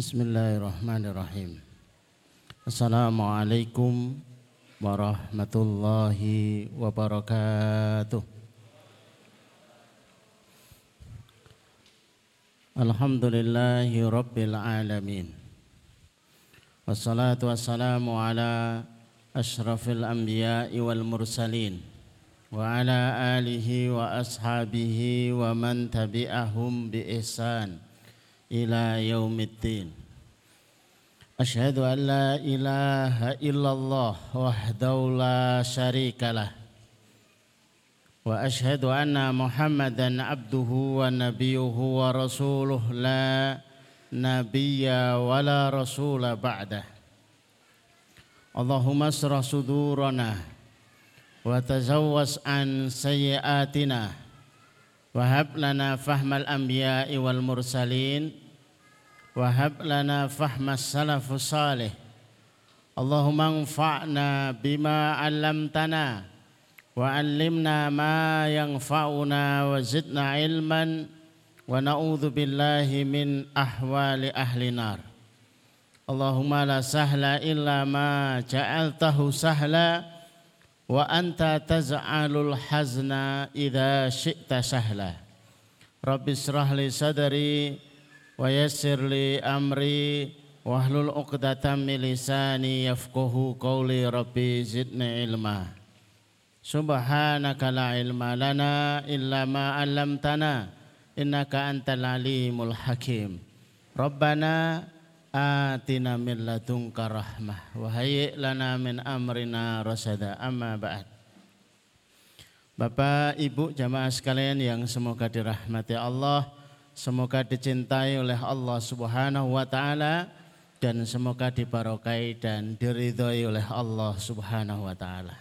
Bismillahirrahmanirrahim. Assalamualaikum warahmatullahi wabarakatuh. Alhamdulillahi rabbil alamin. Wassalatu wassalamu ala ashrafil anbiya'i wal mursalin wa ala alihi wa ashabihi wa man tabi'ahum bi ihsan إلى يوم الدين. أشهد أن لا إله إلا الله وحده لا شريك له. وأشهد أن محمدا عبده ونبيه ورسوله. لا نبي ولا رسول بعده. اللهم اسرح صدورنا وتزوس عن سيئاتنا. Wahab lana fahmal anbiya'i wal mursalin. Wahab lana fahmas salafus Allahumma anfa'na bima 'allamtana wa 'allimna ma yanfa'una wa zidna ilman wa na'udzu billahi min Allahumma la sahla illa ma ja'altahu sahla wa anta taz'alul hazna idza syi'ta sahla. Rabbi israh li sadri wa yassir li amri wa hlul 'uqdatam min lisani yafqahu qawli rabbi zidni ilma. Subhanaka la ilma lana illa ma 'allamtana innaka antal alimul hakim. Rabbana atina min ladunka rahmah wa hayyi lana min amrina rasada amma ba'd Bapak, Ibu, jamaah sekalian yang semoga dirahmati Allah, Semoga dicintai oleh Allah Subhanahu wa taala dan semoga dibarokai dan diridhoi oleh Allah Subhanahu wa taala.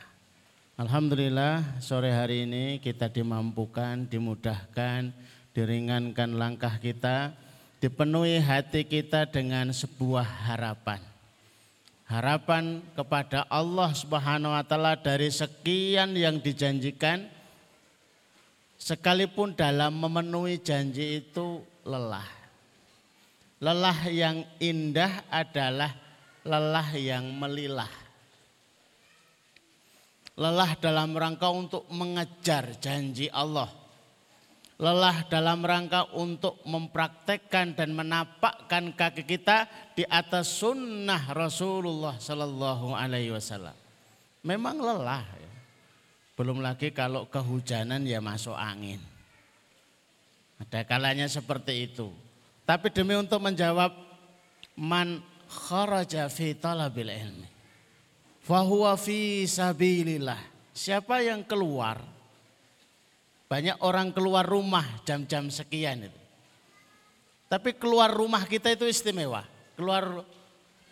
Alhamdulillah sore hari ini kita dimampukan, dimudahkan, diringankan langkah kita, dipenuhi hati kita dengan sebuah harapan. Harapan kepada Allah Subhanahu wa taala dari sekian yang dijanjikan Sekalipun dalam memenuhi janji itu lelah. Lelah yang indah adalah lelah yang melilah. Lelah dalam rangka untuk mengejar janji Allah. Lelah dalam rangka untuk mempraktekkan dan menapakkan kaki kita di atas sunnah Rasulullah Sallallahu Alaihi Wasallam. Memang lelah. Ya. Belum lagi kalau kehujanan ya masuk angin. Ada kalanya seperti itu. Tapi demi untuk menjawab man kharaja fi talabil ilmi. Fahuwa fi sabilillah. Siapa yang keluar? Banyak orang keluar rumah jam-jam sekian itu. Tapi keluar rumah kita itu istimewa. Keluar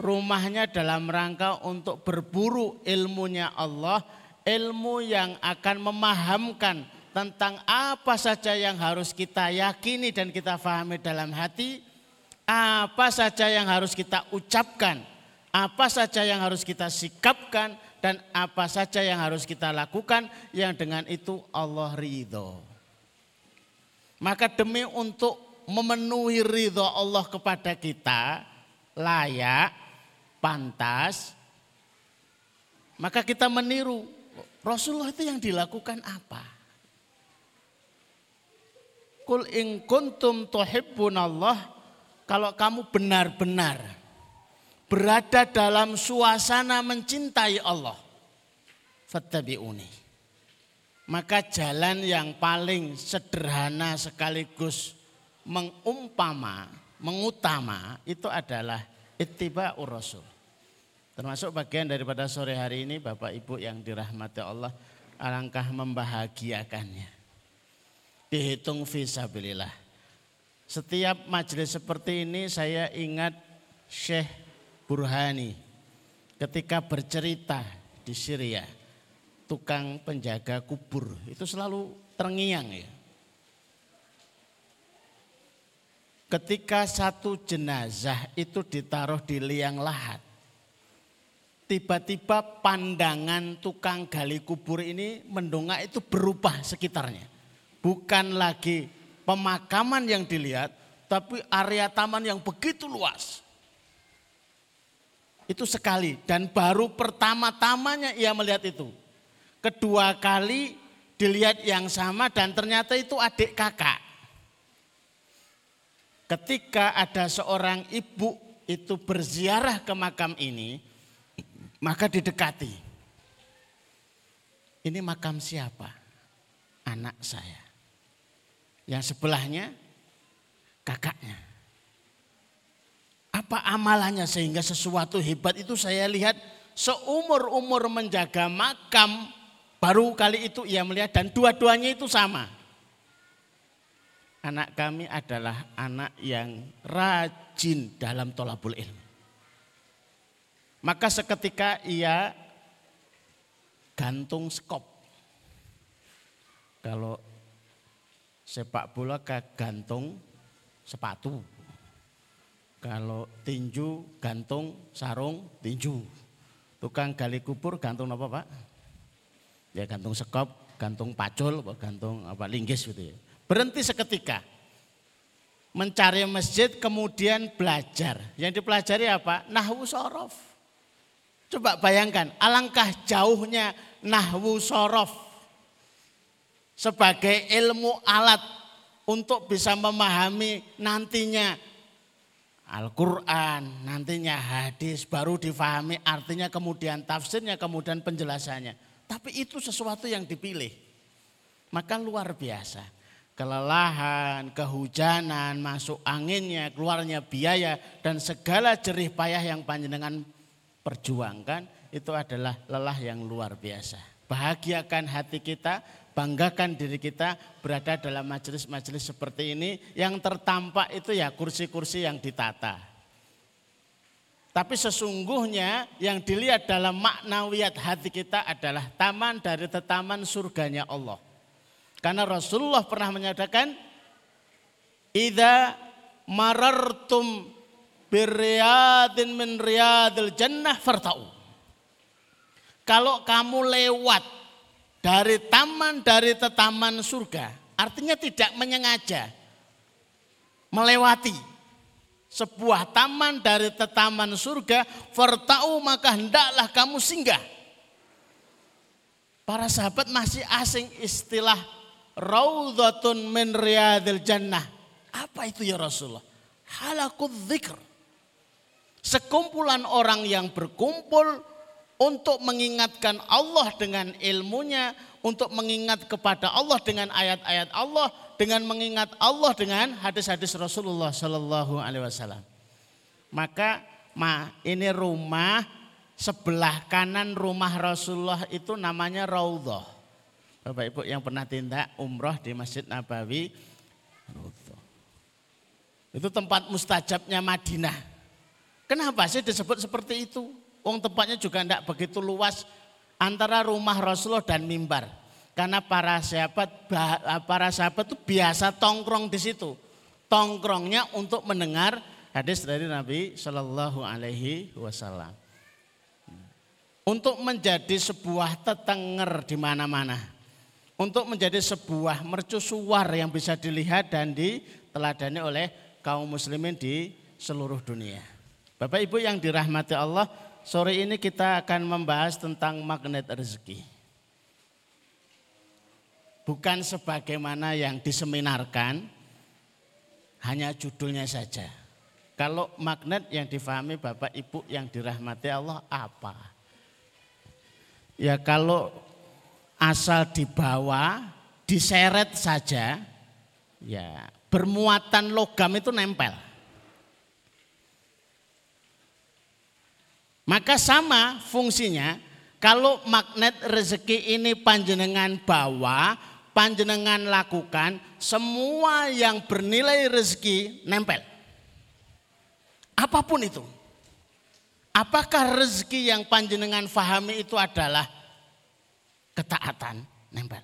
rumahnya dalam rangka untuk berburu ilmunya Allah ilmu yang akan memahamkan tentang apa saja yang harus kita yakini dan kita fahami dalam hati, apa saja yang harus kita ucapkan, apa saja yang harus kita sikapkan, dan apa saja yang harus kita lakukan yang dengan itu Allah ridho. Maka demi untuk memenuhi ridho Allah kepada kita, layak, pantas, maka kita meniru Rasulullah itu yang dilakukan apa? Kul in kuntum tuhibbunallah kalau kamu benar-benar berada dalam suasana mencintai Allah fattabi'uni maka jalan yang paling sederhana sekaligus mengumpama mengutama itu adalah ittiba'ur rasul Termasuk bagian daripada sore hari ini Bapak Ibu yang dirahmati Allah alangkah membahagiakannya. Dihitung visabilillah. Setiap majelis seperti ini saya ingat Syekh Burhani ketika bercerita di Syria. Tukang penjaga kubur itu selalu terngiang ya. Ketika satu jenazah itu ditaruh di liang lahat tiba-tiba pandangan tukang gali kubur ini mendongak itu berubah sekitarnya. Bukan lagi pemakaman yang dilihat, tapi area taman yang begitu luas. Itu sekali dan baru pertama-tamanya ia melihat itu. Kedua kali dilihat yang sama dan ternyata itu adik kakak. Ketika ada seorang ibu itu berziarah ke makam ini, maka didekati. Ini makam siapa? Anak saya. Yang sebelahnya kakaknya. Apa amalannya sehingga sesuatu hebat itu saya lihat seumur-umur menjaga makam baru kali itu ia melihat dan dua-duanya itu sama. Anak kami adalah anak yang rajin dalam tolabul ilmu. Maka seketika ia gantung skop. Kalau sepak bola ke gantung sepatu. Kalau tinju gantung sarung tinju. Tukang gali kubur gantung apa Pak? Ya gantung sekop, gantung pacul, gantung apa linggis gitu ya. Berhenti seketika. Mencari masjid kemudian belajar. Yang dipelajari apa? Nahwu sorof. Coba bayangkan, alangkah jauhnya nahwu sorof. Sebagai ilmu alat untuk bisa memahami nantinya Al-Quran, nantinya hadis, baru difahami artinya kemudian tafsirnya, kemudian penjelasannya. Tapi itu sesuatu yang dipilih. Maka luar biasa. Kelelahan, kehujanan, masuk anginnya, keluarnya biaya, dan segala jerih payah yang panjenengan perjuangkan, itu adalah lelah yang luar biasa. Bahagiakan hati kita, banggakan diri kita berada dalam majelis-majelis seperti ini yang tertampak itu ya kursi-kursi yang ditata. Tapi sesungguhnya yang dilihat dalam maknawiyat hati kita adalah taman dari tetaman surganya Allah. Karena Rasulullah pernah menyatakan, Ida marartum biryadin min riyadil jannah farta'u. Kalau kamu lewat dari taman dari tetaman surga. Artinya tidak menyengaja melewati sebuah taman dari tetaman surga, fartau maka hendaklah kamu singgah. Para sahabat masih asing istilah raudhatun min riyadil jannah. Apa itu ya Rasulullah? Halakut dzikr. Sekumpulan orang yang berkumpul untuk mengingatkan Allah dengan ilmunya, untuk mengingat kepada Allah dengan ayat-ayat Allah, dengan mengingat Allah dengan hadis-hadis Rasulullah Shallallahu Alaihi Wasallam. Maka, ma ini rumah sebelah kanan rumah Rasulullah itu namanya Raudhah. Bapak Ibu yang pernah tindak umroh di Masjid Nabawi, itu tempat mustajabnya Madinah. Kenapa sih disebut seperti itu? Wong tempatnya juga tidak begitu luas antara rumah Rasulullah dan mimbar. Karena para sahabat para sahabat itu biasa tongkrong di situ. Tongkrongnya untuk mendengar hadis dari Nabi Shallallahu Alaihi Wasallam. Untuk menjadi sebuah tetenger di mana-mana. Untuk menjadi sebuah mercusuar yang bisa dilihat dan diteladani oleh kaum muslimin di seluruh dunia. Bapak Ibu yang dirahmati Allah, Sore ini kita akan membahas tentang magnet rezeki. Bukan sebagaimana yang diseminarkan, hanya judulnya saja. Kalau magnet yang difahami Bapak Ibu yang dirahmati Allah apa? Ya kalau asal dibawa, diseret saja, ya bermuatan logam itu nempel. Maka sama fungsinya kalau magnet rezeki ini panjenengan bawa, panjenengan lakukan, semua yang bernilai rezeki nempel. Apa pun itu. Apakah rezeki yang panjenengan fahami itu adalah ketaatan nempel.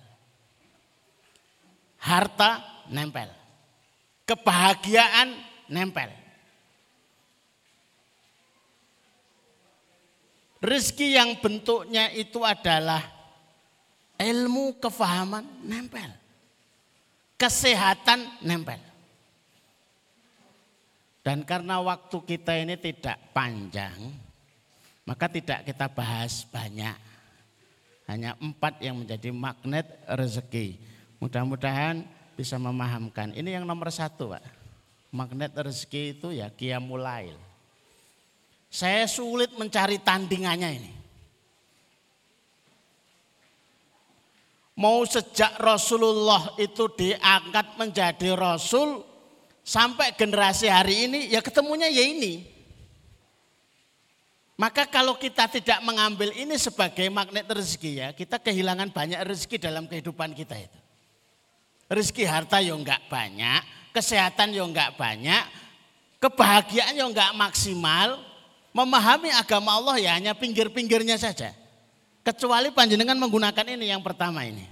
Harta nempel. Kebahagiaan nempel. Rizki yang bentuknya itu adalah ilmu kefahaman nempel. Kesehatan nempel. Dan karena waktu kita ini tidak panjang, Maka tidak kita bahas banyak. Hanya empat yang menjadi magnet rezeki. Mudah-mudahan bisa memahamkan. Ini yang nomor satu Pak. Magnet rezeki itu ya kiamulail. Saya sulit mencari tandingannya ini. Mau sejak Rasulullah itu diangkat menjadi Rasul sampai generasi hari ini ya ketemunya ya ini. Maka kalau kita tidak mengambil ini sebagai magnet rezeki ya, kita kehilangan banyak rezeki dalam kehidupan kita itu. Rezeki harta ya enggak banyak, kesehatan ya enggak banyak, kebahagiaan ya enggak maksimal, memahami agama Allah ya hanya pinggir-pinggirnya saja. Kecuali panjenengan menggunakan ini yang pertama ini.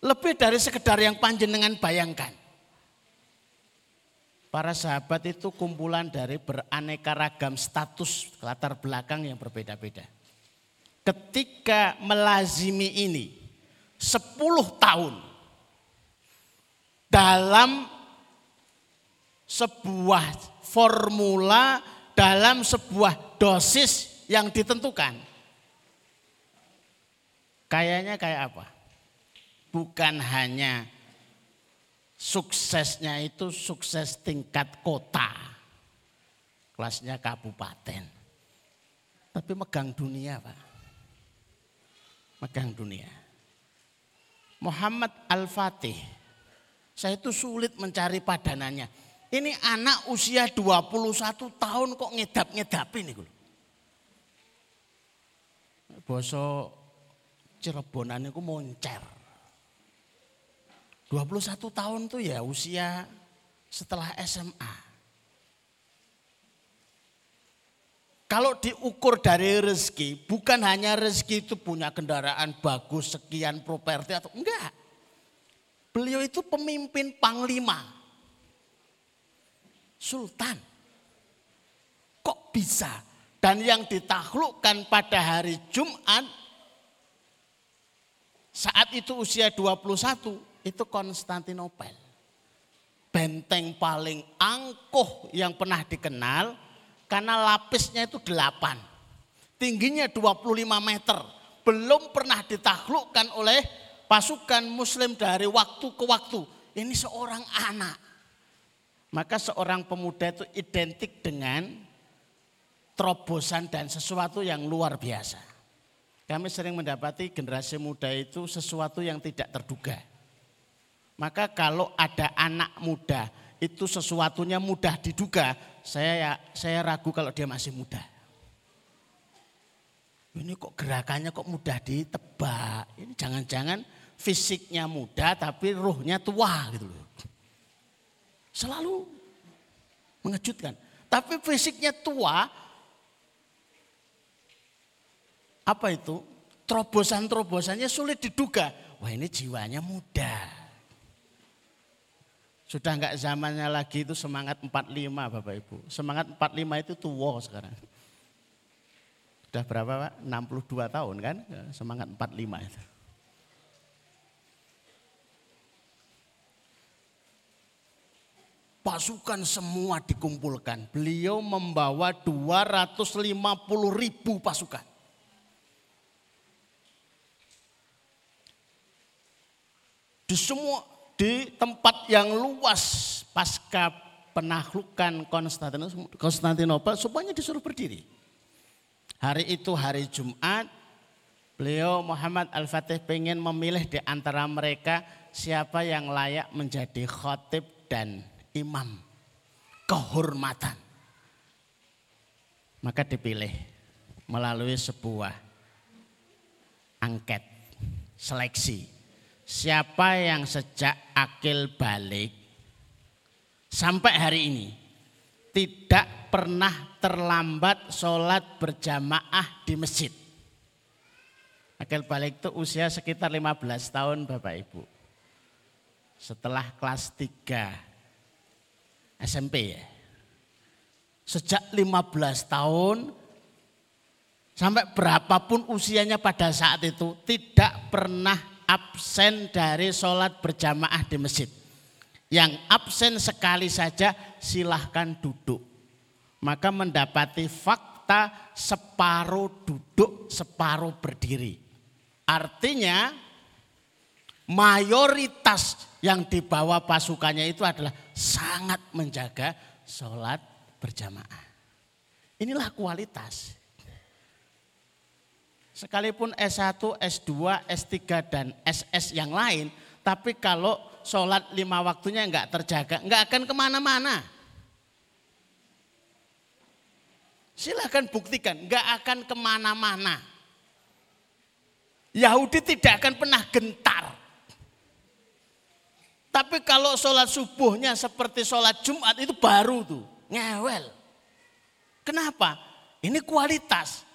Lebih dari sekedar yang panjenengan bayangkan. Para sahabat itu kumpulan dari beraneka ragam status latar belakang yang berbeda-beda. Ketika melazimi ini 10 tahun dalam sebuah formula, dalam sebuah dosis yang ditentukan. Kayaknya kayak apa? Bukan hanya suksesnya itu sukses tingkat kota. Kelasnya kabupaten. Tapi megang dunia Pak. Megang dunia. Muhammad Al-Fatih. Saya itu sulit mencari padanannya. Ini anak usia 21 tahun kok ngedap-ngedapin ini. Boso Cirebonan itu moncer. 21 tahun tuh ya usia setelah SMA. Kalau diukur dari rezeki, bukan hanya rezeki itu punya kendaraan bagus, sekian properti atau enggak. Beliau itu pemimpin panglima. Sultan. Kok bisa? Dan yang ditaklukkan pada hari Jumat, saat itu usia 21, itu Konstantinopel. Benteng paling angkuh yang pernah dikenal karena lapisnya itu delapan. Tingginya 25 meter. Belum pernah ditaklukkan oleh pasukan muslim dari waktu ke waktu. Ini seorang anak. Maka seorang pemuda itu identik dengan terobosan dan sesuatu yang luar biasa. Kami sering mendapati generasi muda itu sesuatu yang tidak terduga. Maka kalau ada anak muda itu sesuatunya mudah diduga, saya ya, saya ragu kalau dia masih muda. Ini kok gerakannya kok mudah ditebak. Ini jangan-jangan fisiknya muda tapi ruhnya tua gitu loh. Selalu mengejutkan. Tapi fisiknya tua apa itu? Terobosan-terobosannya sulit diduga. Wah ini jiwanya muda. Sudah enggak zamannya lagi itu semangat 45 Bapak Ibu. Semangat 45 itu tua sekarang. Sudah berapa Pak? 62 tahun kan? Semangat 45 itu. Pasukan semua dikumpulkan. Beliau membawa 250 ribu pasukan. Di semua di tempat yang luas pasca penaklukan Konstantinopel semuanya disuruh berdiri. Hari itu hari Jumat, beliau Muhammad Al-Fatih pengen memilih di antara mereka siapa yang layak menjadi khotib dan imam. Kehormatan. Maka dipilih melalui sebuah angket, seleksi siapa yang sejak akil balik sampai hari ini tidak pernah terlambat sholat berjamaah di masjid. Akil balik itu usia sekitar 15 tahun Bapak Ibu. Setelah kelas 3 SMP ya. Sejak 15 tahun sampai berapapun usianya pada saat itu tidak pernah absen dari sholat berjamaah di masjid. Yang absen sekali saja silahkan duduk. maka mendapati fakta separuh duduk, separuh berdiri. Artinya mayoritas yang dibawa pasukannya itu adalah sangat menjaga sholat berjamaah. Inilah kualitas. Sekalipun S1, S2, S3 dan SS yang lain, tapi kalau sholat lima waktunya enggak terjaga, enggak akan ke mana-mana. Silahkan buktikan, enggak akan ke mana-mana. Yahudi tidak akan pernah gentar. Tapi kalau sholat subuhnya seperti sholat Jumat itu baru tuh, ngewel. Kenapa? Ini kualitas.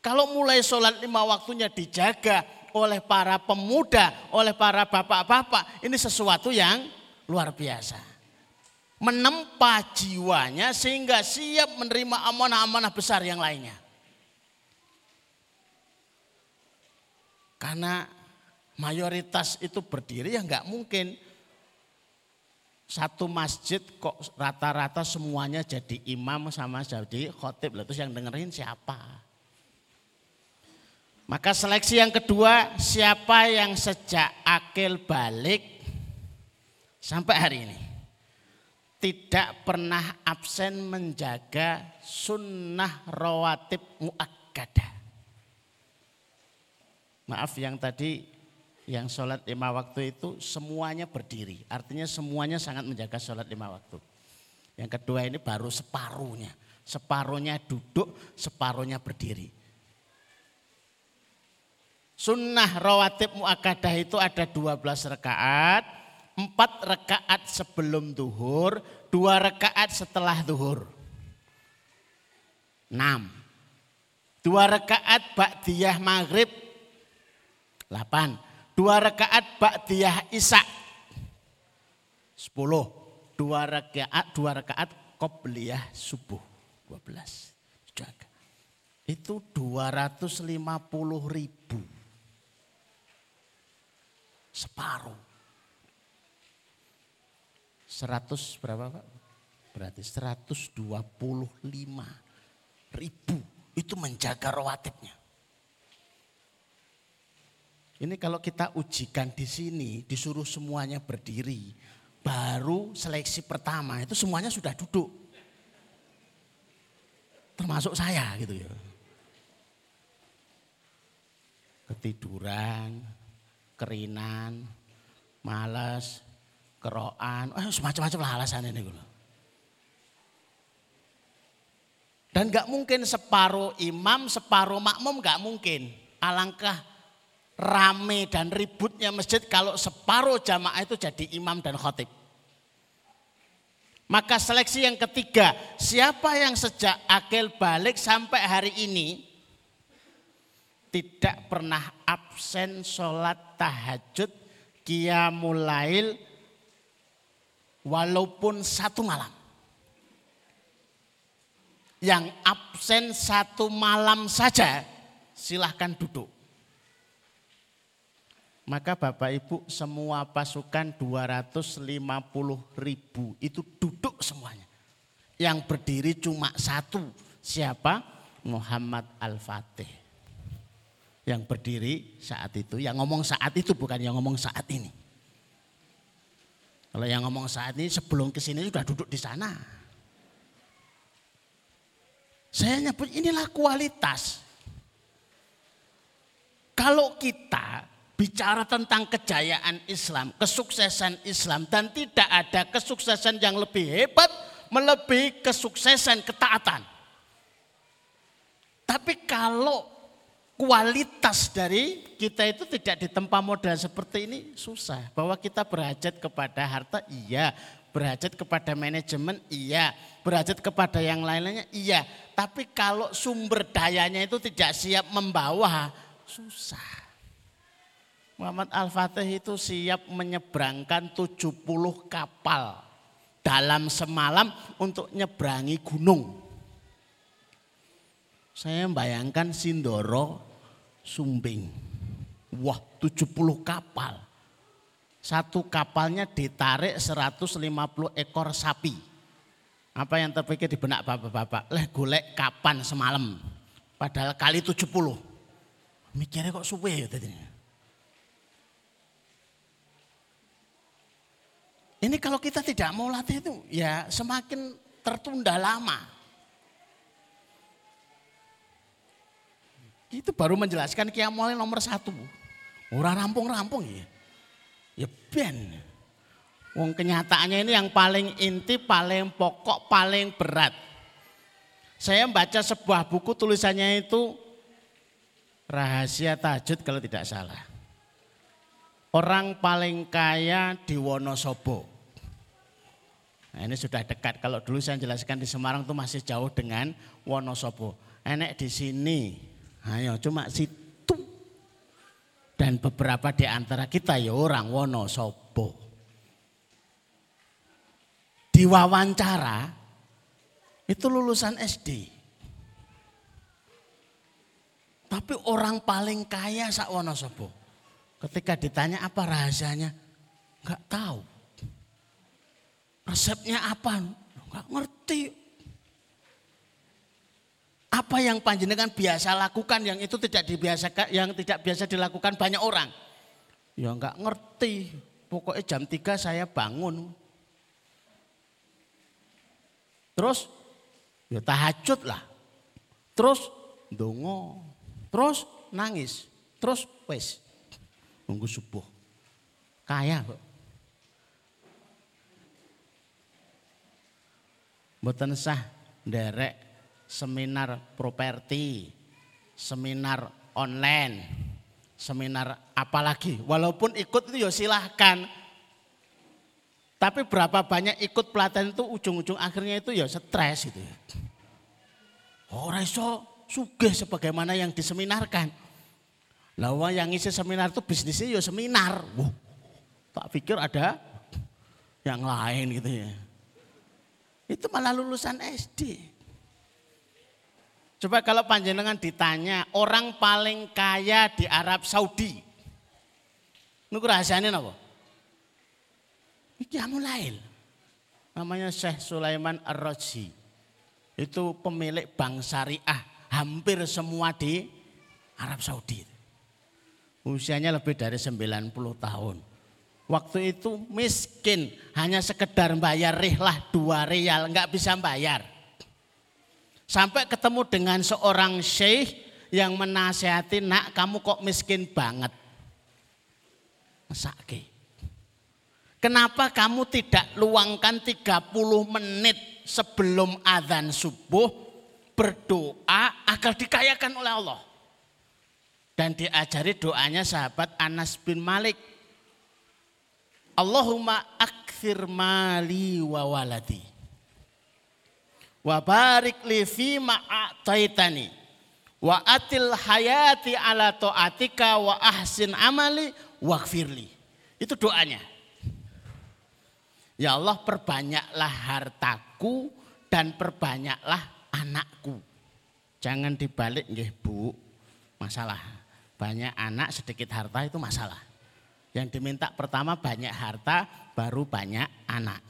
Kalau mulai sholat lima waktunya dijaga oleh para pemuda, oleh para bapak-bapak, ini sesuatu yang luar biasa. Menempa jiwanya sehingga siap menerima amanah-amanah besar yang lainnya. Karena mayoritas itu berdiri ya nggak mungkin satu masjid kok rata-rata semuanya jadi imam sama jadi khotib. Lalu yang dengerin siapa? Maka seleksi yang kedua, siapa yang sejak akil balik sampai hari ini tidak pernah absen menjaga sunnah rawatib muakkadah. Maaf yang tadi yang sholat lima waktu itu semuanya berdiri. Artinya semuanya sangat menjaga sholat lima waktu. Yang kedua ini baru separuhnya. Separuhnya duduk, separuhnya berdiri. Sunnah rawatib muakadah itu ada 12 rakaat. Empat rakaat sebelum duhur, dua rakaat setelah duhur. Enam. Dua rakaat ba'diyah maghrib. Delapan Dua rakaat ba'diyah isya. Sepuluh. Dua rakaat, dua rakaat qobliyah subuh. Dua belas. Itu dua ratus lima puluh ribu. Separuh. Seratus berapa Pak? Berarti seratus dua puluh lima ribu. Itu menjaga rawatibnya. Ini kalau kita ujikan di sini, disuruh semuanya berdiri, baru seleksi pertama itu semuanya sudah duduk. Termasuk saya gitu ya. Ketiduran, kerinan, malas, keroan, eh, semacam-macam lah alasan ini. Gitu. Dan gak mungkin separuh imam, separuh makmum gak mungkin. Alangkah rame dan ributnya masjid kalau separuh jamaah itu jadi imam dan khotib. Maka seleksi yang ketiga, siapa yang sejak akil balik sampai hari ini tidak pernah absen sholat tahajud qiyamul walaupun satu malam. Yang absen satu malam saja silahkan duduk. Maka Bapak Ibu semua pasukan 250 ribu itu duduk semuanya. Yang berdiri cuma satu. Siapa? Muhammad Al-Fatih. Yang berdiri saat itu. Yang ngomong saat itu bukan yang ngomong saat ini. Kalau yang ngomong saat ini sebelum ke sini sudah duduk di sana. Saya nyebut inilah kualitas. Kalau kita bicara tentang kejayaan Islam, kesuksesan Islam dan tidak ada kesuksesan yang lebih hebat melebihi kesuksesan ketaatan. Tapi kalau kualitas dari kita itu tidak ditempa modal seperti ini susah. Bahwa kita berhajat kepada harta, iya. Berhajat kepada manajemen, iya. Berhajat kepada yang lain-lainnya, iya. Tapi kalau sumber dayanya itu tidak siap membawa, susah. Muhammad Al-Fatih itu siap menyeberangkan 70 kapal dalam semalam untuk nyeberangi gunung. Saya membayangkan Sindoro Sumbing. Wah 70 kapal. Satu kapalnya ditarik 150 ekor sapi. Apa yang terpikir di benak bapak-bapak? Leh golek kapan semalam? Padahal kali 70. Mikirnya kok suwe ya tadi. Ini kalau kita tidak mau latih itu ya semakin tertunda lama. Itu baru menjelaskan kiamul nomor satu. Orang rampung-rampung ya. Ya ben. Wong kenyataannya ini yang paling inti, paling pokok, paling berat. Saya membaca sebuah buku tulisannya itu Rahasia Tajud kalau tidak salah. Orang paling kaya di Wonosobo. Nah, ini sudah dekat. Kalau dulu saya jelaskan di Semarang itu masih jauh dengan Wonosobo. Enek di sini. Ayo cuma situ. Dan beberapa di antara kita ya orang Wonosobo diwawancara itu lulusan SD. Tapi orang paling kaya sak Wonosobo. Ketika ditanya apa rahasianya, nggak tahu. Resepnya apa? Nggak ngerti. Apa yang panjenengan biasa lakukan yang itu tidak dibiasakan, yang tidak biasa dilakukan banyak orang? Ya nggak ngerti. Pokoknya jam 3 saya bangun, Terus ya tahajud lah. Terus dongo. Terus nangis. Terus wes nunggu subuh. Kaya kok. Mboten sah derek seminar properti, seminar online, seminar apalagi. Walaupun ikut itu ya silahkan. Tapi berapa banyak ikut pelatihan itu ujung-ujung akhirnya itu ya stres itu ya. Orang iso sugih sebagaimana yang diseminarkan. Lawa yang isi seminar itu bisnisnya ya seminar. Wah, tak pikir ada yang lain gitu ya. Itu malah lulusan SD. Coba kalau panjenengan ditanya orang paling kaya di Arab Saudi. Ini rahasianya apa? Qiyamul Lail. Namanya Syekh Sulaiman Ar-Raji. Itu pemilik bank syariah hampir semua di Arab Saudi. Usianya lebih dari 90 tahun. Waktu itu miskin, hanya sekedar bayar rihlah dua rial, nggak bisa bayar. Sampai ketemu dengan seorang syekh yang menasehati, nak kamu kok miskin banget. Mesake. Kenapa kamu tidak luangkan 30 menit sebelum azan subuh berdoa agar dikayakan oleh Allah. Dan diajari doanya sahabat Anas bin Malik. Allahumma akthir mali wa waladi. Wa barik li fi ma'ataitani. Wa atil hayati ala ta'atika wa ahsin amali waghfirli. Itu doanya. Ya Allah perbanyaklah hartaku dan perbanyaklah anakku. Jangan dibalik nggih Bu. Masalah. Banyak anak sedikit harta itu masalah. Yang diminta pertama banyak harta baru banyak anak.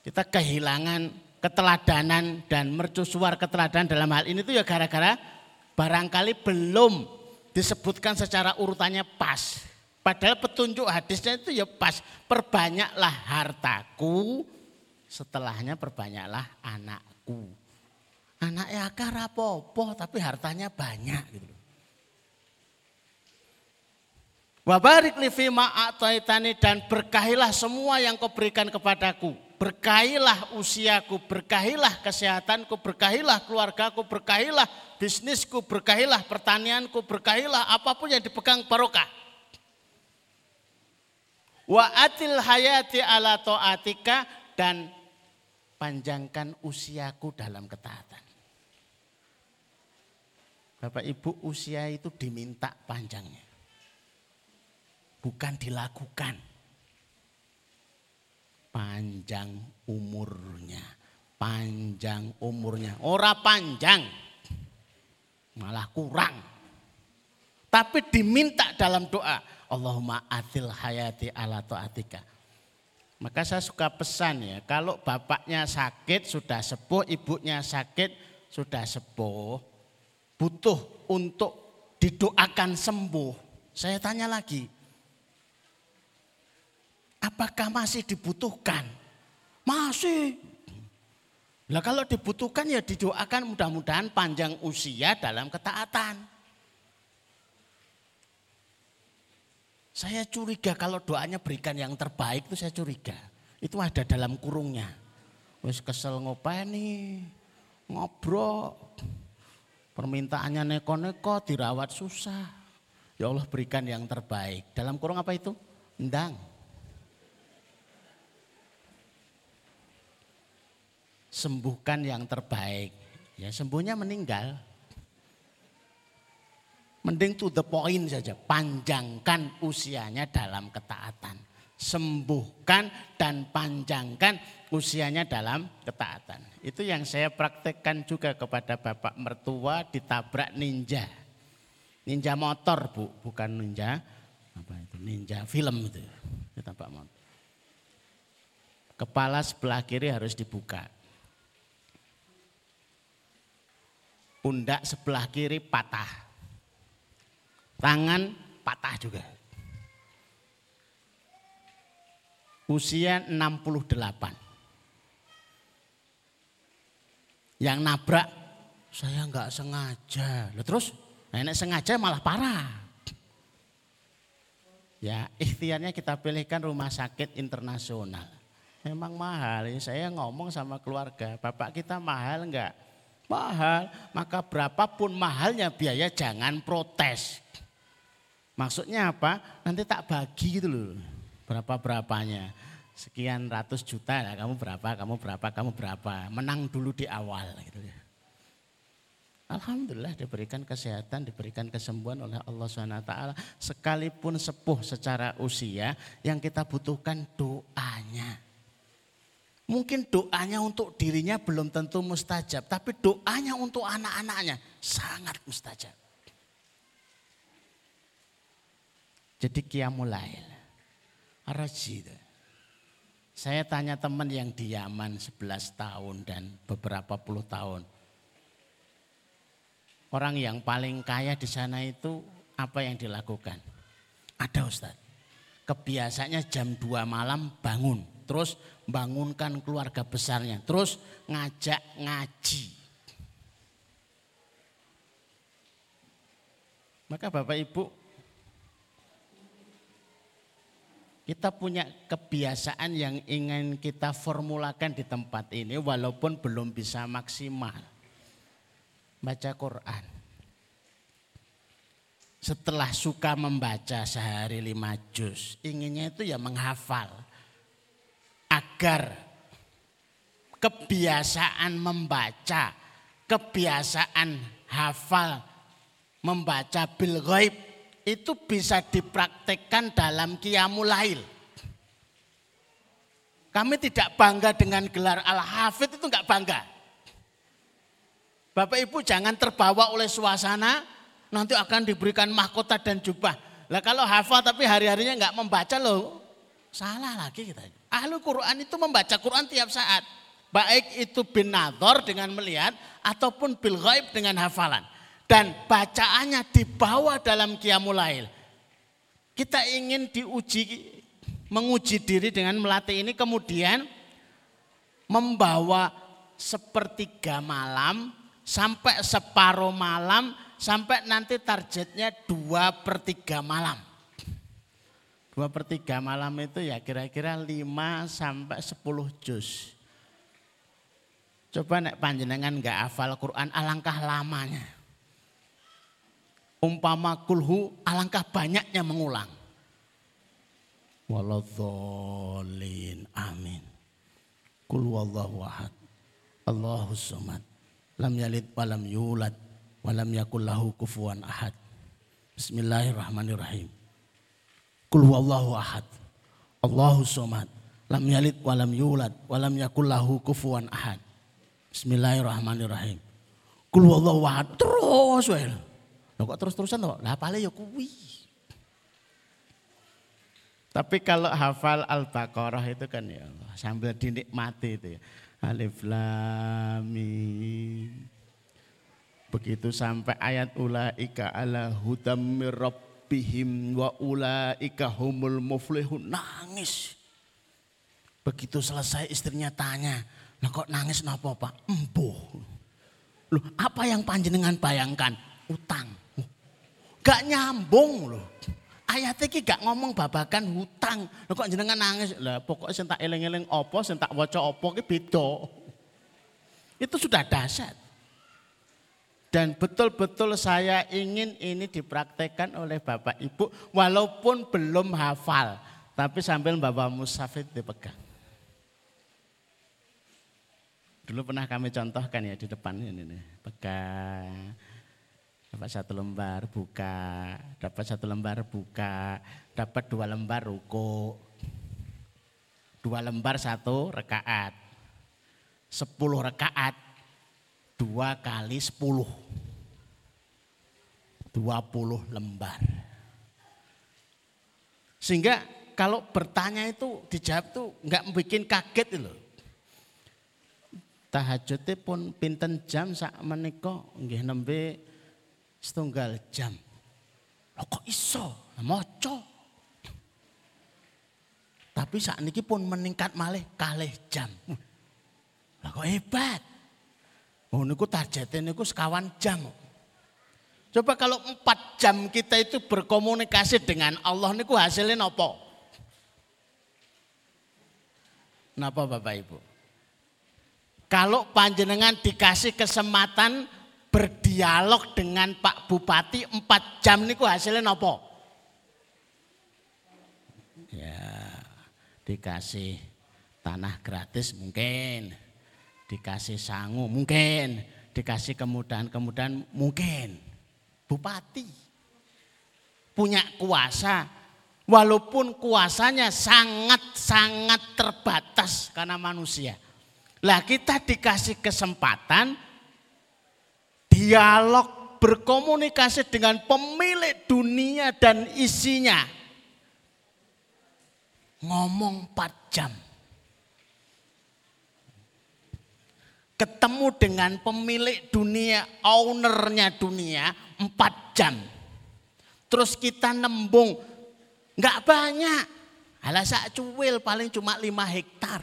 Kita kehilangan keteladanan dan mercusuar keteladanan dalam hal ini itu ya gara-gara barangkali belum disebutkan secara urutannya pas. Padahal petunjuk hadisnya itu ya pas. Perbanyaklah hartaku, setelahnya perbanyaklah anakku. Anaknya akar apa-apa tapi hartanya banyak gitu. Wabarik li fima dan berkahilah semua yang kau berikan kepadaku. Berkahilah usiaku, berkahilah kesehatanku, berkahilah keluargaku, berkahilah bisnisku, berkahilah pertanianku, berkahilah apa pun yang dipegang barokah. Wa atil hayati ala to'atika dan panjangkan usiaku dalam ketaatan. Bapak Ibu usia itu diminta panjangnya. Bukan dilakukan. Panjang umurnya. Panjang umurnya. Ora panjang. Malah kurang. Tapi diminta dalam doa Allahumma atil hayati ala ta'atika. Maka saya suka pesan ya, kalau bapaknya sakit sudah sepuh, ibunya sakit sudah sepuh, butuh untuk didoakan sembuh. Saya tanya lagi, apakah masih dibutuhkan? Masih. Nah kalau dibutuhkan ya didoakan mudah-mudahan panjang usia dalam ketaatan. Saya curiga kalau doanya berikan yang terbaik itu saya curiga. Itu ada dalam kurungnya. Wes kesel ngopeni, ngobrol. Permintaannya neko-neko dirawat susah. Ya Allah berikan yang terbaik. Dalam kurung apa itu? Endang. Sembuhkan yang terbaik. Ya sembuhnya meninggal. Mending to the point saja, panjangkan usianya dalam ketaatan. Sembuhkan dan panjangkan usianya dalam ketaatan. Itu yang saya praktekkan juga kepada bapak mertua ditabrak ninja. Ninja motor bu, bukan ninja apa itu ninja film itu. Ditabrak motor. Kepala sebelah kiri harus dibuka. Pundak sebelah kiri patah tangan patah juga. Usia 68. Yang nabrak saya nggak sengaja. Lalu terus nenek sengaja malah parah. Ya ikhtiarnya kita pilihkan rumah sakit internasional. Memang mahal, saya ngomong sama keluarga, bapak kita mahal enggak? Mahal, maka berapapun mahalnya biaya jangan protes. Maksudnya apa? Nanti tak bagi gitu loh. Berapa-berapanya. Sekian ratus juta, ya, kamu berapa, kamu berapa, kamu berapa. Menang dulu di awal gitu ya. Alhamdulillah diberikan kesehatan, diberikan kesembuhan oleh Allah SWT. Sekalipun sepuh secara usia, yang kita butuhkan doanya. Mungkin doanya untuk dirinya belum tentu mustajab, tapi doanya untuk anak-anaknya sangat mustajab. Jadi kiamulail. Rajid. Saya tanya teman yang di Yaman 11 tahun dan beberapa puluh tahun. Orang yang paling kaya di sana itu apa yang dilakukan? Ada Ustaz. Kebiasaannya jam 2 malam bangun. Terus bangunkan keluarga besarnya. Terus ngajak ngaji. Maka Bapak Ibu Kita punya kebiasaan yang ingin kita formulakan di tempat ini walaupun belum bisa maksimal. Baca Quran. Setelah suka membaca sehari lima juz, inginnya itu ya menghafal. Agar kebiasaan membaca, kebiasaan hafal, membaca bil ghaib itu bisa dipraktekkan dalam kiamulail. Kami tidak bangga dengan gelar Al-Hafidh itu enggak bangga. Bapak Ibu jangan terbawa oleh suasana, nanti akan diberikan mahkota dan jubah. Lah kalau hafal tapi hari-harinya enggak membaca loh, salah lagi kita. Ahlu Quran itu membaca Quran tiap saat. Baik itu bin nador dengan melihat ataupun bil ghaib dengan hafalan dan bacaannya dibawa dalam Qiyamulail. Kita ingin diuji menguji diri dengan melatih ini kemudian membawa sepertiga malam sampai separuh malam sampai nanti targetnya dua per tiga malam. Dua per tiga malam itu ya kira-kira lima sampai sepuluh juz. Coba nek panjenengan nggak hafal Quran alangkah lamanya umpama kulhu alangkah banyaknya mengulang. Waladhalin amin. Kul wallahu ahad. Allahu somad. Lam yalid walam yulad. Walam yakul lahu ahad. Bismillahirrahmanirrahim. Kul wallahu ahad. Allahu somad. Lam yalid walam yulad. Walam yakul lahu kufuan ahad. Bismillahirrahmanirrahim. Kul wallahu ahad. Terus well. Loh kok terus-terusan loh? Lah paling ya kuwi. Tapi kalau hafal Al-Baqarah itu kan ya Allah, sambil dinikmati itu ya. Alif Lam Mim. Begitu sampai ayat ulaika ala hudam rabbihim wa ulaika humul muflihun nangis. Begitu selesai istrinya tanya, "Lah kok nangis napa, Pak?" Embuh. Loh, apa yang panjenengan bayangkan? Utang. Gak nyambung loh. Ayat iki gak ngomong babakan hutang. Lho kok jenengan nangis? Lah pokoknya sing tak eling-eling apa, sing tak waca ki beda. Itu sudah dahsyat. Dan betul-betul saya ingin ini dipraktekkan oleh Bapak Ibu walaupun belum hafal. Tapi sambil Bapak Musafid dipegang. Dulu pernah kami contohkan ya di depan ini nih. Pegang dapat satu lembar buka, dapat satu lembar buka, dapat dua lembar ruko, dua lembar satu rekaat, sepuluh rekaat, dua kali sepuluh, dua puluh lembar. Sehingga kalau bertanya itu dijawab tuh nggak bikin kaget loh. Tahajudnya pun pinten jam sak menika nggih nembe setunggal jam. Loh kok iso? Moco. Tapi saat ini pun meningkat malih kalih jam. Lah kok hebat. Oh niku targetnya niku sekawan jam. Coba kalau empat jam kita itu berkomunikasi dengan Allah niku hasilnya apa? Napa Bapak Ibu? Kalau panjenengan dikasih kesempatan berdialog dengan Pak Bupati empat jam niku hasilnya nopo? Ya, dikasih tanah gratis mungkin, dikasih sangu mungkin, dikasih kemudahan-kemudahan mungkin. Bupati punya kuasa, walaupun kuasanya sangat-sangat terbatas karena manusia. Lah kita dikasih kesempatan dialog berkomunikasi dengan pemilik dunia dan isinya. Ngomong 4 jam. Ketemu dengan pemilik dunia, ownernya dunia 4 jam. Terus kita nembung, nggak banyak. Alah sak cuwil paling cuma 5 hektar.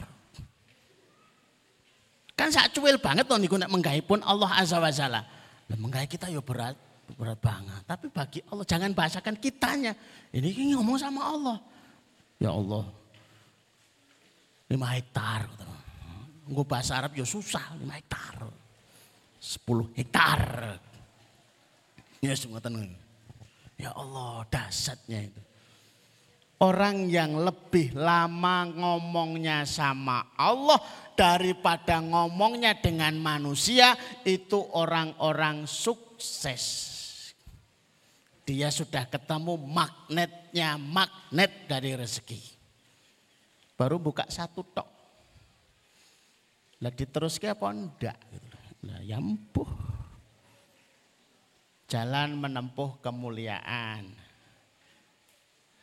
Kan sak cuwil banget tuh niku nek pun Allah Azza wa Jalla. Lah menggaya kita ya berat, berat banget. Tapi bagi Allah jangan bahasakan kitanya. Ini ini ngomong sama Allah. Ya Allah, lima hektar. Gue bahasa Arab ya susah, lima hektar. Sepuluh hektar. Ya semua tenang. Ya Allah, dasarnya itu. Orang yang lebih lama ngomongnya sama Allah daripada ngomongnya dengan manusia itu orang-orang sukses. Dia sudah ketemu magnetnya, magnet dari rezeki. Baru buka satu tok. Lah diteruskan apa enggak? Lah ya Jalan menempuh kemuliaan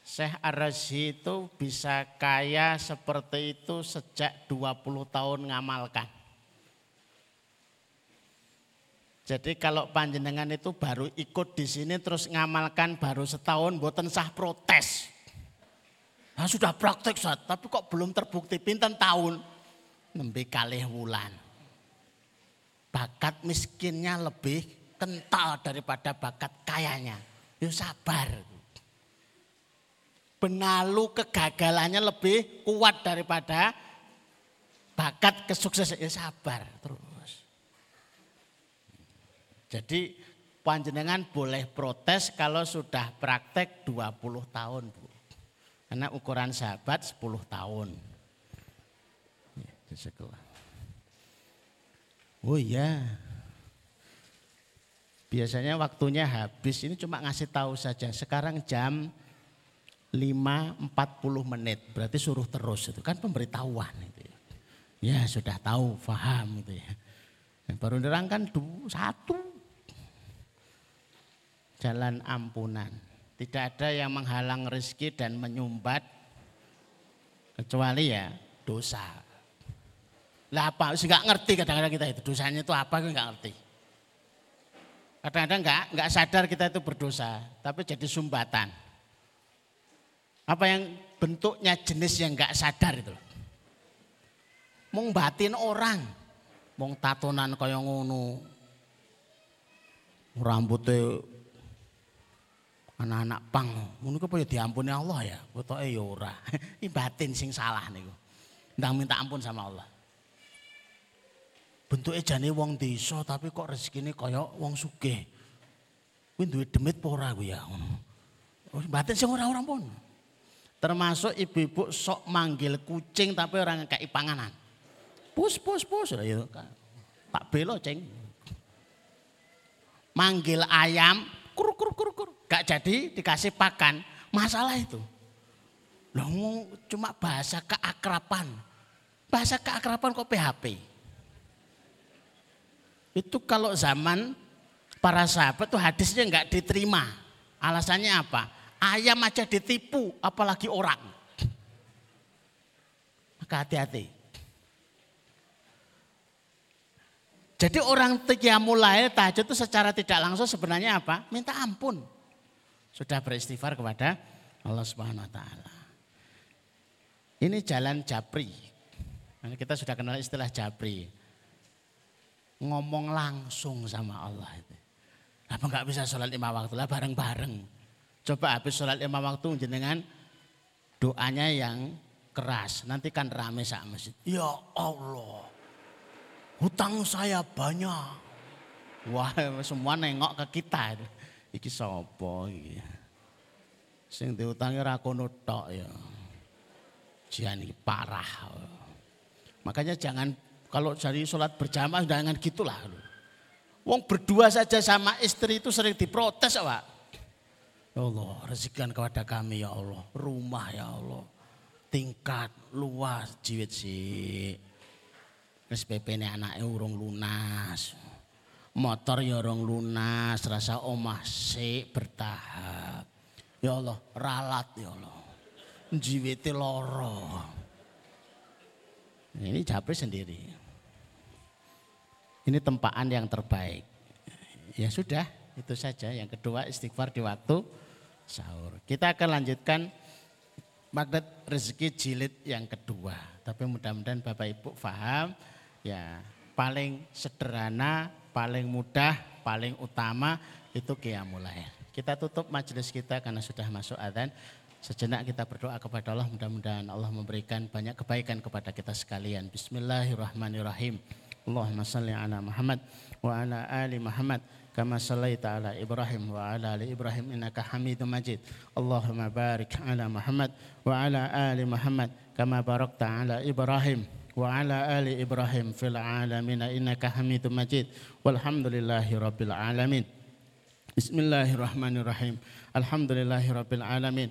Syekh ar itu bisa kaya seperti itu sejak 20 tahun ngamalkan. Jadi kalau panjenengan itu baru ikut di sini terus ngamalkan baru setahun buatan sah protes. Nah, sudah praktek saat, tapi kok belum terbukti pinten tahun. Nembe kalih wulan. Bakat miskinnya lebih kental daripada bakat kayanya. Yuk sabar benalu kegagalannya lebih kuat daripada bakat kesuksesan ya sabar terus. Jadi panjenengan boleh protes kalau sudah praktek 20 tahun, Bu. Karena ukuran sahabat 10 tahun. Oh iya. Biasanya waktunya habis, ini cuma ngasih tahu saja. Sekarang jam 5 40 menit berarti suruh terus itu kan pemberitahuan itu ya. ya sudah tahu paham itu ya baru nerangkan satu jalan ampunan tidak ada yang menghalang rezeki dan menyumbat Kecuali ya dosa. Lah apa? Sih nggak ngerti kadang-kadang kita itu dosanya itu apa? Kita nggak ngerti. Kadang-kadang nggak nggak sadar kita itu berdosa, tapi jadi sumbatan. Apa yang bentuknya jenis yang nggak sadar itu. Mung batin orang, mung tatonan kaya ngono. Rambutnya anak-anak pang, ngono ku ya diampuni Allah ya, pokoke ya ora. Ini batin sing salah niku. Ndang minta ampun sama Allah. Bentuknya jane wong desa tapi kok rezekine kaya wong sugih. Kuwi duwe demit apa ora kuwi ya ngono. Oh, batin sing ora-ora pun. Termasuk ibu-ibu sok manggil kucing tapi orang ngekei panganan. Pus pus pus ya tak belo ceng. Manggil ayam kur kur kur kur gak jadi dikasih pakan masalah itu. Loh cuma bahasa keakrapan. Bahasa keakrapan kok PHP. Itu kalau zaman para sahabat tuh hadisnya nggak diterima. Alasannya apa? Ayam aja ditipu, apalagi orang. Maka hati-hati. Jadi orang mulai tahajud itu secara tidak langsung sebenarnya apa? Minta ampun. Sudah beristighfar kepada Allah Subhanahu wa taala. Ini jalan Jabri. Kita sudah kenal istilah Jabri ngomong langsung sama Allah itu. Apa nggak bisa sholat lima waktu lah bareng-bareng. Coba habis sholat lima waktu jenengan doanya yang keras. Nanti kan rame sak masjid. Ya Allah, hutang saya banyak. Wah semua nengok ke kita. Iki sopo iki. Sing diutangi ra kono ya. Jian parah. Makanya jangan kalau jadi sholat berjamaah jangan gitulah. Wong berdua saja sama istri itu sering diprotes Pak. Ya Allah rezekikan kepada kami ya Allah. Rumah ya Allah. Tingkat luas jiwit sih. SPP ini anaknya urung lunas. Motor ya urung lunas. Rasa omah sih bertahap. Ya Allah ralat ya Allah. Jiwiti loro. Ini capek sendiri. Ini tempaan yang terbaik. Ya sudah, itu saja. Yang kedua istighfar di waktu sahur. Kita akan lanjutkan magnet rezeki jilid yang kedua. Tapi mudah-mudahan Bapak Ibu paham ya paling sederhana, paling mudah, paling utama itu mulai. Kita tutup majelis kita karena sudah masuk adzan. Sejenak kita berdoa kepada Allah mudah-mudahan Allah memberikan banyak kebaikan kepada kita sekalian. Bismillahirrahmanirrahim. Allahumma salli ala Muhammad wa ala ali Muhammad kama sallaita ala Ibrahim wa ala ali Ibrahim innaka Hamidum Majid. Allahumma barik ala Muhammad wa ala ali Muhammad kama barakta ala Ibrahim wa ala ali Ibrahim fil alamin innaka Hamidum Majid. Walhamdulillahi rabbil alamin. Bismillahirrahmanirrahim. Alhamdulillahi rabbil alamin.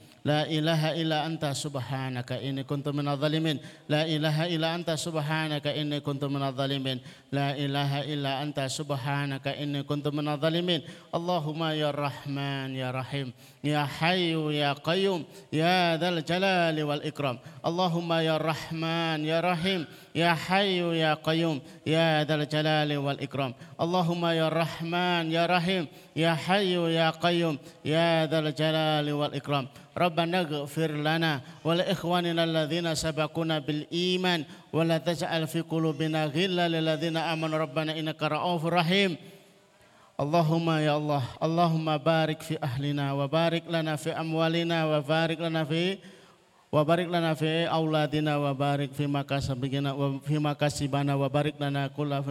La ilaha illa anta subhanaka inni kuntu minadh zalimin. La ilaha illa anta subhanaka inni kuntu minadh zalimin. La ilaha illa anta subhanaka inni kuntu minadh zalimin. Allahumma ya Rahman ya Rahim ya Hayu ya Qayyum ya dal Jalali wal Ikram. Allahumma ya Rahman ya Rahim ya Hayu ya Qayyum ya dal Jalali wal Ikram. Allahumma ya Rahman ya Rahim ya Hayu ya Qayyum ya dal Jalali wal Ikram. ربنا اغفر لنا ولإخواننا الذين سبقونا بالإيمان ولا تجعل في قلوبنا غلا للذين آمنوا ربنا إنك رؤوف رحيم اللهم يا الله اللهم بارك في أهلنا وبارك لنا في أموالنا وبارك لنا في wa barik lana fi auladina wa barik fi makasabina wa fi makasibana wa barik lana kulla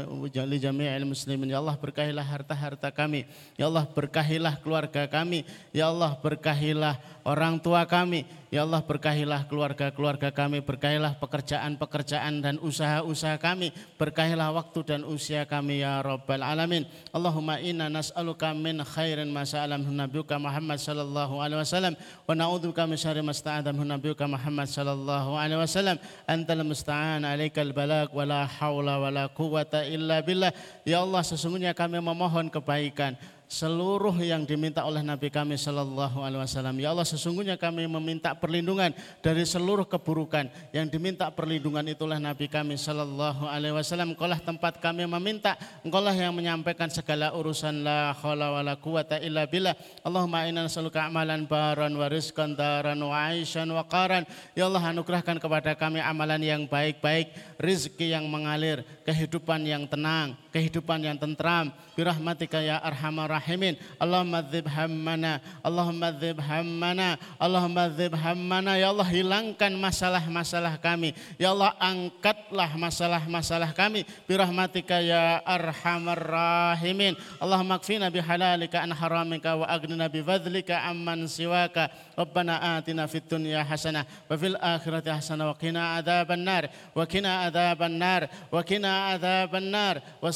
li jami'il muslimin. Ya Allah berkahilah harta-harta kami. Ya Allah berkahilah keluarga kami. Ya Allah berkahilah orang tua kami Ya Allah berkahilah keluarga-keluarga kami, berkahilah pekerjaan-pekerjaan dan usaha-usaha kami, berkahilah waktu dan usia kami ya Rabbal Alamin. Allahumma inna nas'aluka min khairin ma sa'alamhu nabiyuka Muhammad sallallahu alaihi wasallam wa na'udzubika min syarri ma sta'adamhu nabiyuka Muhammad sallallahu alaihi wasallam. Antal musta'an alaikal balag wa la haula wa la quwata illa billah. Ya Allah sesungguhnya kami memohon kebaikan seluruh yang diminta oleh Nabi kami Shallallahu Alaihi Wasallam. Ya Allah, sesungguhnya kami meminta perlindungan dari seluruh keburukan yang diminta perlindungan itulah Nabi kami Shallallahu Alaihi Wasallam. Engkaulah tempat kami meminta, Engkaulah yang menyampaikan segala urusan la haula wala quwata illa billah. Allahumma amalan baran wa rizqan daran wa aishan wa qaran. Ya Allah, anugerahkan kepada kami amalan yang baik-baik, rizki yang mengalir, kehidupan yang tenang, kehidupan yang tentram. Birahmatika ya arhamar rahimin. Allahumma dzib hammana, Allahumma dzib hammana, Allahumma dzib hammana. Ya Allah hilangkan masalah-masalah kami. Ya Allah angkatlah masalah-masalah kami. Birahmatika ya arhamar rahimin. Allahumma kfina bihalalika an haramika wa agnina bifadlika amman siwaka. Rabbana atina fid dunya hasanah wa fil akhirati hasanah wa qina adzaban nar wa qina adzaban nar wa qina adzaban nar wa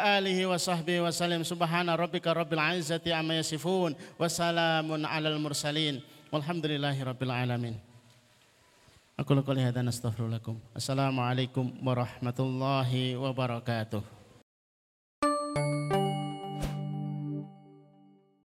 alihi wa subhana rabbika rabbil izzati amma yasifun wa salamun rabbil alamin. Aku lakukan hadan astaghfirullahaladzim. Assalamualaikum warahmatullahi wabarakatuh.